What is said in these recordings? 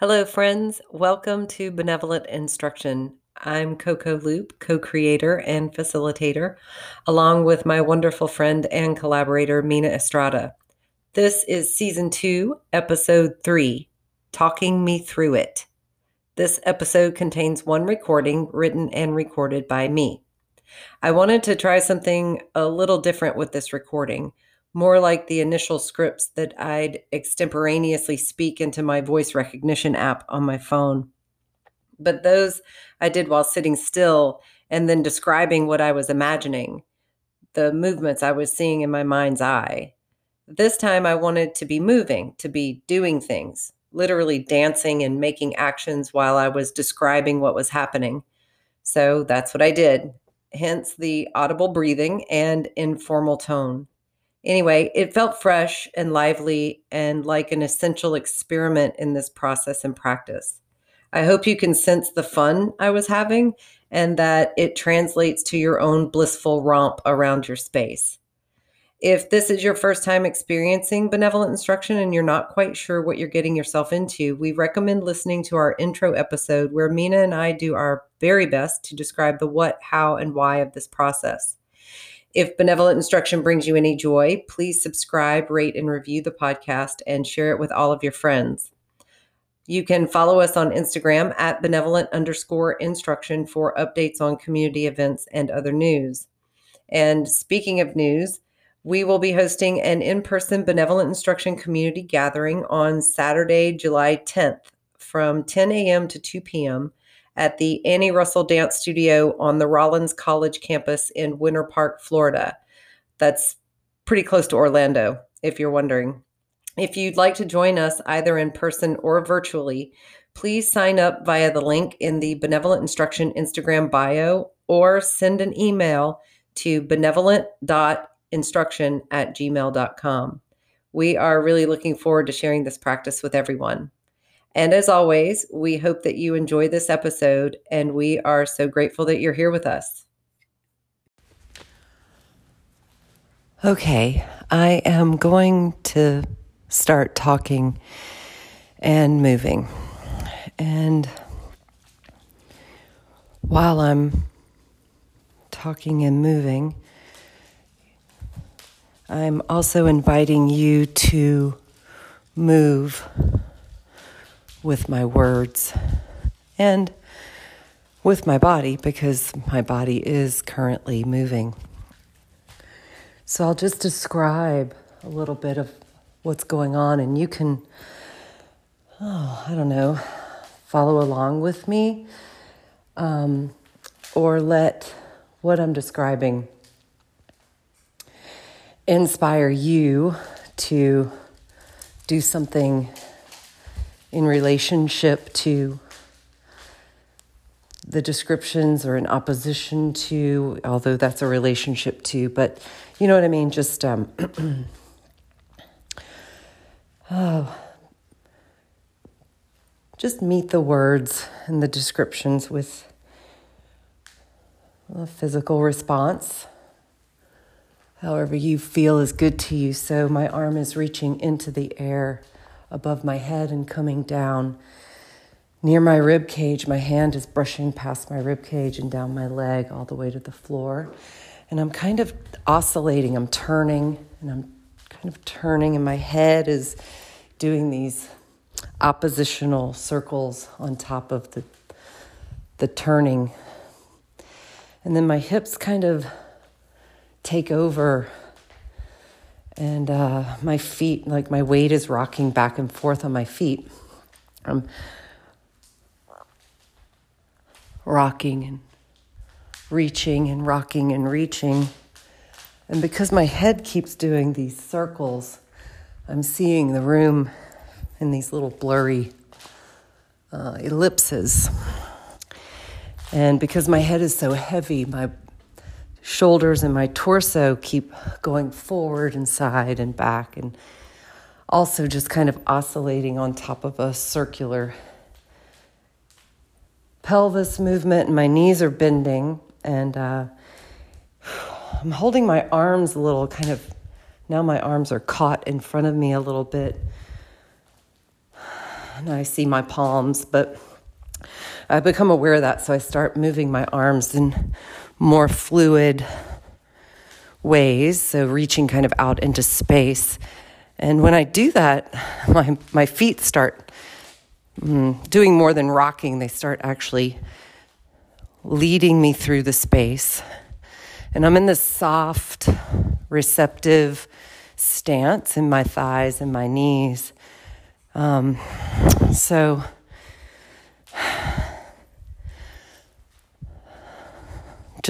Hello, friends. Welcome to Benevolent Instruction. I'm Coco Loop, co creator and facilitator, along with my wonderful friend and collaborator, Mina Estrada. This is season two, episode three Talking Me Through It. This episode contains one recording written and recorded by me. I wanted to try something a little different with this recording more like the initial scripts that I'd extemporaneously speak into my voice recognition app on my phone. But those I did while sitting still and then describing what I was imagining, the movements I was seeing in my mind's eye. This time I wanted to be moving, to be doing things, literally dancing and making actions while I was describing what was happening. So that's what I did, hence the audible breathing and informal tone. Anyway, it felt fresh and lively and like an essential experiment in this process and practice. I hope you can sense the fun I was having and that it translates to your own blissful romp around your space. If this is your first time experiencing benevolent instruction and you're not quite sure what you're getting yourself into, we recommend listening to our intro episode where Mina and I do our very best to describe the what, how, and why of this process. If benevolent instruction brings you any joy, please subscribe, rate, and review the podcast and share it with all of your friends. You can follow us on Instagram at benevolent underscore instruction for updates on community events and other news. And speaking of news, we will be hosting an in person benevolent instruction community gathering on Saturday, July 10th from 10 a.m. to 2 p.m at the Annie Russell Dance Studio on the Rollins College campus in Winter Park, Florida. That's pretty close to Orlando, if you're wondering. If you'd like to join us either in person or virtually, please sign up via the link in the Benevolent Instruction Instagram bio or send an email to benevolent.instruction at gmail.com. We are really looking forward to sharing this practice with everyone. And as always, we hope that you enjoy this episode, and we are so grateful that you're here with us. Okay, I am going to start talking and moving. And while I'm talking and moving, I'm also inviting you to move with my words and with my body because my body is currently moving. So I'll just describe a little bit of what's going on, and you can, oh, I don't know, follow along with me um, or let what I'm describing inspire you to do something in relationship to the descriptions or in opposition to, although that's a relationship too, but you know what I mean? Just, um, oh, just meet the words and the descriptions with a physical response, however you feel is good to you. So my arm is reaching into the air above my head and coming down near my rib cage. My hand is brushing past my rib cage and down my leg all the way to the floor. And I'm kind of oscillating. I'm turning and I'm kind of turning, and my head is doing these oppositional circles on top of the the turning. And then my hips kind of take over and uh, my feet, like my weight is rocking back and forth on my feet. I'm rocking and reaching and rocking and reaching. And because my head keeps doing these circles, I'm seeing the room in these little blurry uh, ellipses. And because my head is so heavy, my shoulders and my torso keep going forward and side and back, and also just kind of oscillating on top of a circular pelvis movement. And my knees are bending, and uh, I'm holding my arms a little kind of now my arms are caught in front of me a little bit. and I see my palms, but I become aware of that, so I start moving my arms in more fluid ways, so reaching kind of out into space. And when I do that, my, my feet start mm, doing more than rocking, they start actually leading me through the space. And I'm in this soft, receptive stance in my thighs and my knees. Um, so,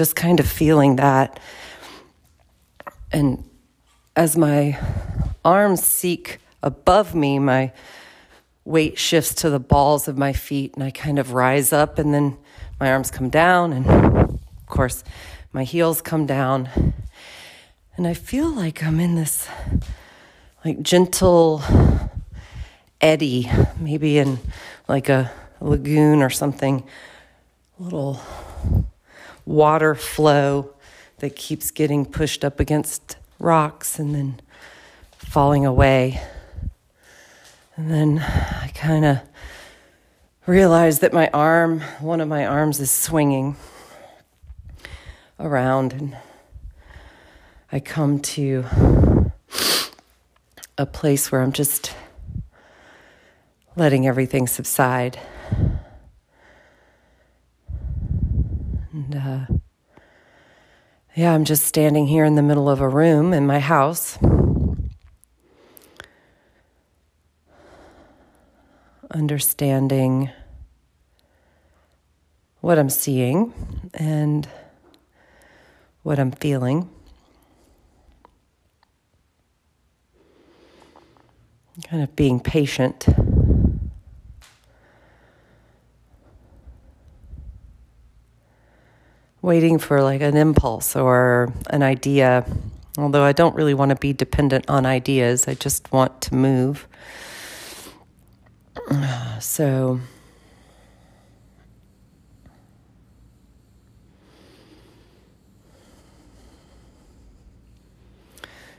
just kind of feeling that. And as my arms seek above me, my weight shifts to the balls of my feet, and I kind of rise up, and then my arms come down, and of course, my heels come down. And I feel like I'm in this like gentle eddy, maybe in like a lagoon or something, a little water flow that keeps getting pushed up against rocks and then falling away. And then I kind of realize that my arm, one of my arms, is swinging around, and I come to a place where I'm just letting everything subside. And uh, yeah, I'm just standing here in the middle of a room in my house. Understanding what I'm seeing and what I'm feeling. Kind of being patient. Waiting for like an impulse or an idea. Although I don't really want to be dependent on ideas, I just want to move. So,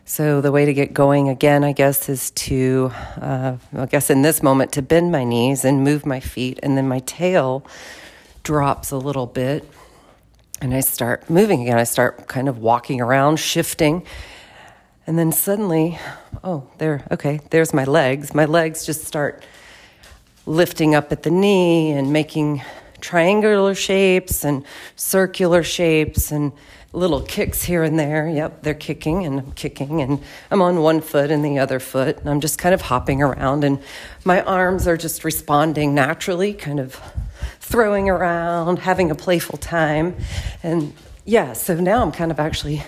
So, the way to get going again, I guess, is to, uh, I guess in this moment, to bend my knees and move my feet, and then my tail drops a little bit and I start moving again. I start kind of walking around, shifting. And then suddenly, oh, there, okay, there's my legs. My legs just start lifting up at the knee and making triangular shapes and circular shapes and little kicks here and there. Yep, they're kicking and I'm kicking and I'm on one foot and the other foot and I'm just kind of hopping around and my arms are just responding naturally, kind of throwing around, having a playful time. And yeah, so now I'm kind of actually,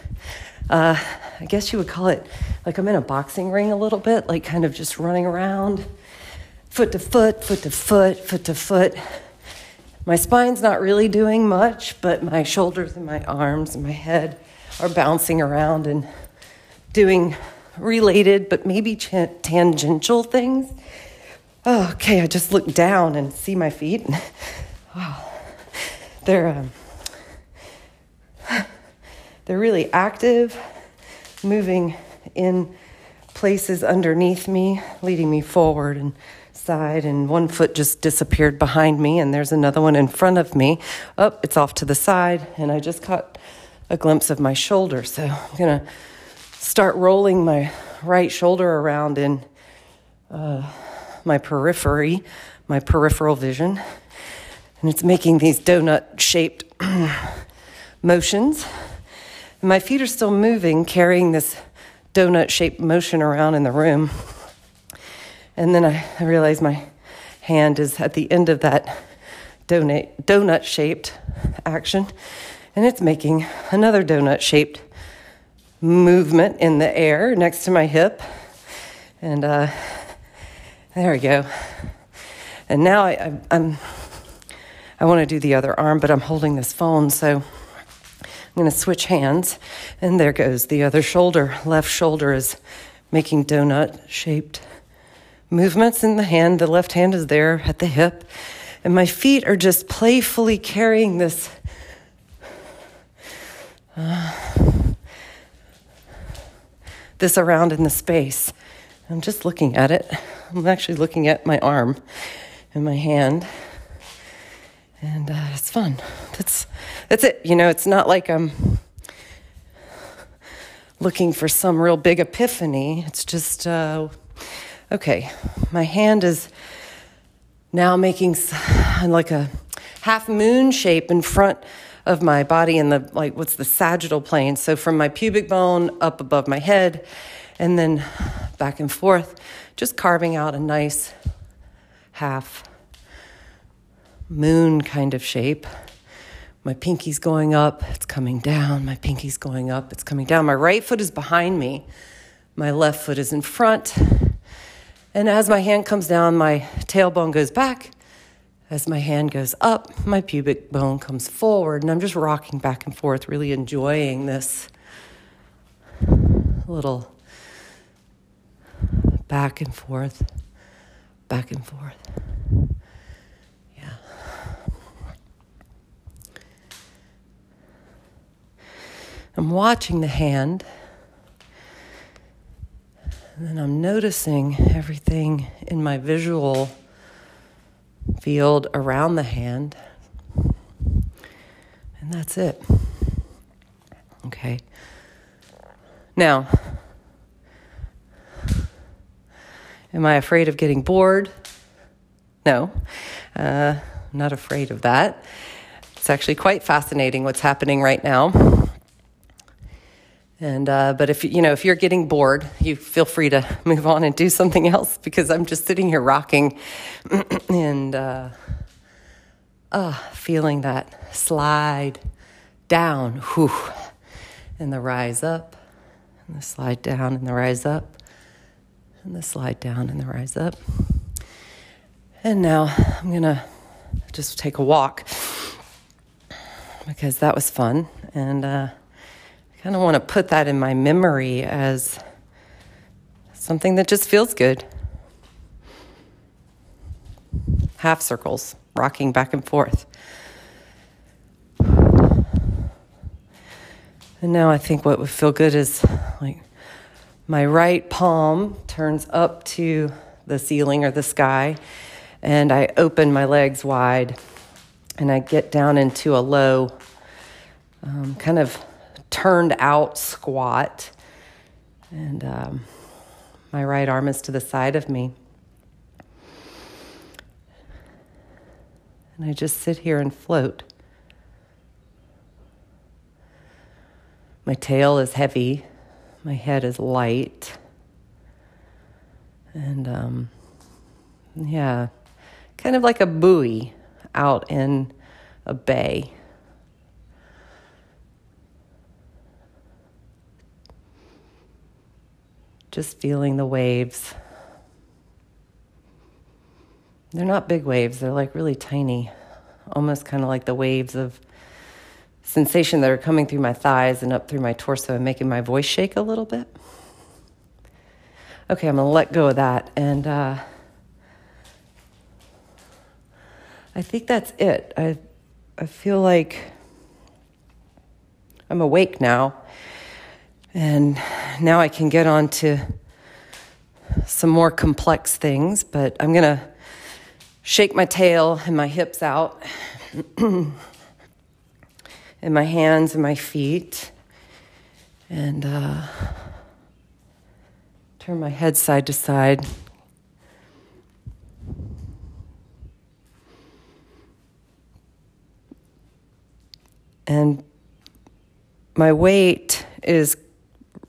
uh, I guess you would call it like I'm in a boxing ring a little bit, like kind of just running around, foot to foot, foot to foot, foot to foot. My spine's not really doing much, but my shoulders and my arms and my head are bouncing around and doing related but maybe ch- tangential things. Oh, okay, I just look down and see my feet. And wow, they're um, they're really active, moving in places underneath me, leading me forward and side. And one foot just disappeared behind me, and there's another one in front of me. Up, oh, it's off to the side, and I just caught a glimpse of my shoulder. So I'm gonna start rolling my right shoulder around in uh, my periphery, my peripheral vision and it's making these donut shaped motions. And my feet are still moving, carrying this donut shaped motion around in the room. And then I, I realize my hand is at the end of that donut, shaped action, and it's making another donut shaped movement in the air next to my hip. And uh, there we go. And now I, I'm I want to do the other arm, but I'm holding this phone, so I'm going to switch hands. And there goes the other shoulder. Left shoulder is making donut shaped movements in the hand. The left hand is there at the hip. And my feet are just playfully carrying this. Uh, this around in the space. I'm just looking at it. I'm actually looking at my arm and my hand. And uh, it's fun. That's that's it. You know, it's not like I'm looking for some real big epiphany. It's just uh, okay. My hand is now making like a half moon shape in front of my body in the like what's the sagittal plane. So from my pubic bone up above my head and then back and forth, just carving out a nice half moon kind of shape. My pinky's going up, it's coming down. My pinky's going up, it's coming down. My right foot is behind me, my left foot is in front. And as my hand comes down, my tailbone goes back. As my hand goes up, my pubic bone comes forward, and I'm just rocking back and forth, really enjoying this little back and forth, back and forth. Yeah. I'm watching the hand, and then I'm noticing everything in my visual field around the hand. And that's it. Okay. Now, am I afraid of getting bored? No, uh, I'm not afraid of that. It's actually quite fascinating what's happening right now. And uh, but if you know if you're getting bored, you feel free to move on and do something else because I'm just sitting here rocking and uh, uh, feeling that slide down, whew, and the rise up, and the slide down and the rise up, and the slide down and the rise up. And now I'm gonna just take a walk because that was fun and. Uh, kind of want to put that in my memory as something that just feels good. Half circles, rocking back and forth. And now I think what would feel good is like my right palm turns up to the ceiling or the sky, and I open my legs wide and I get down into a low, um, kind of turned out squat. And um, my right arm is to the side of me. And I just sit here and float. My tail is heavy, my head is light. And um, yeah, kind of like a buoy out in a bay. just feeling the waves. They're not big waves, they're like really tiny, almost kind of like the waves of sensation that are coming through my thighs and up through my torso and making my voice shake a little bit. Okay, I'm gonna let go of that. And uh, I think that's it. I, I feel like I'm awake now and now I can get on to some more complex things, but I'm to shake my tail and my hips out, and my hands and my feet, and uh, turn my head side to side. And my weight is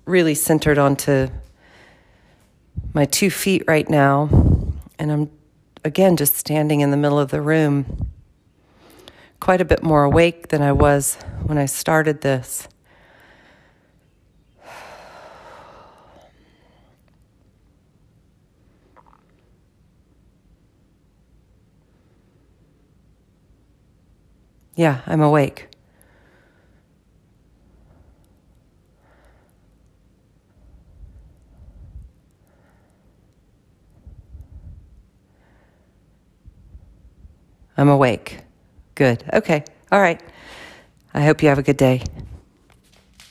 really centered onto my two feet right now. And I'm, again, just standing in the middle of the room, quite a bit more awake than I was when I started this. Yeah, I'm awake. I'm awake. Good. Okay. All right. I hope you have a good day.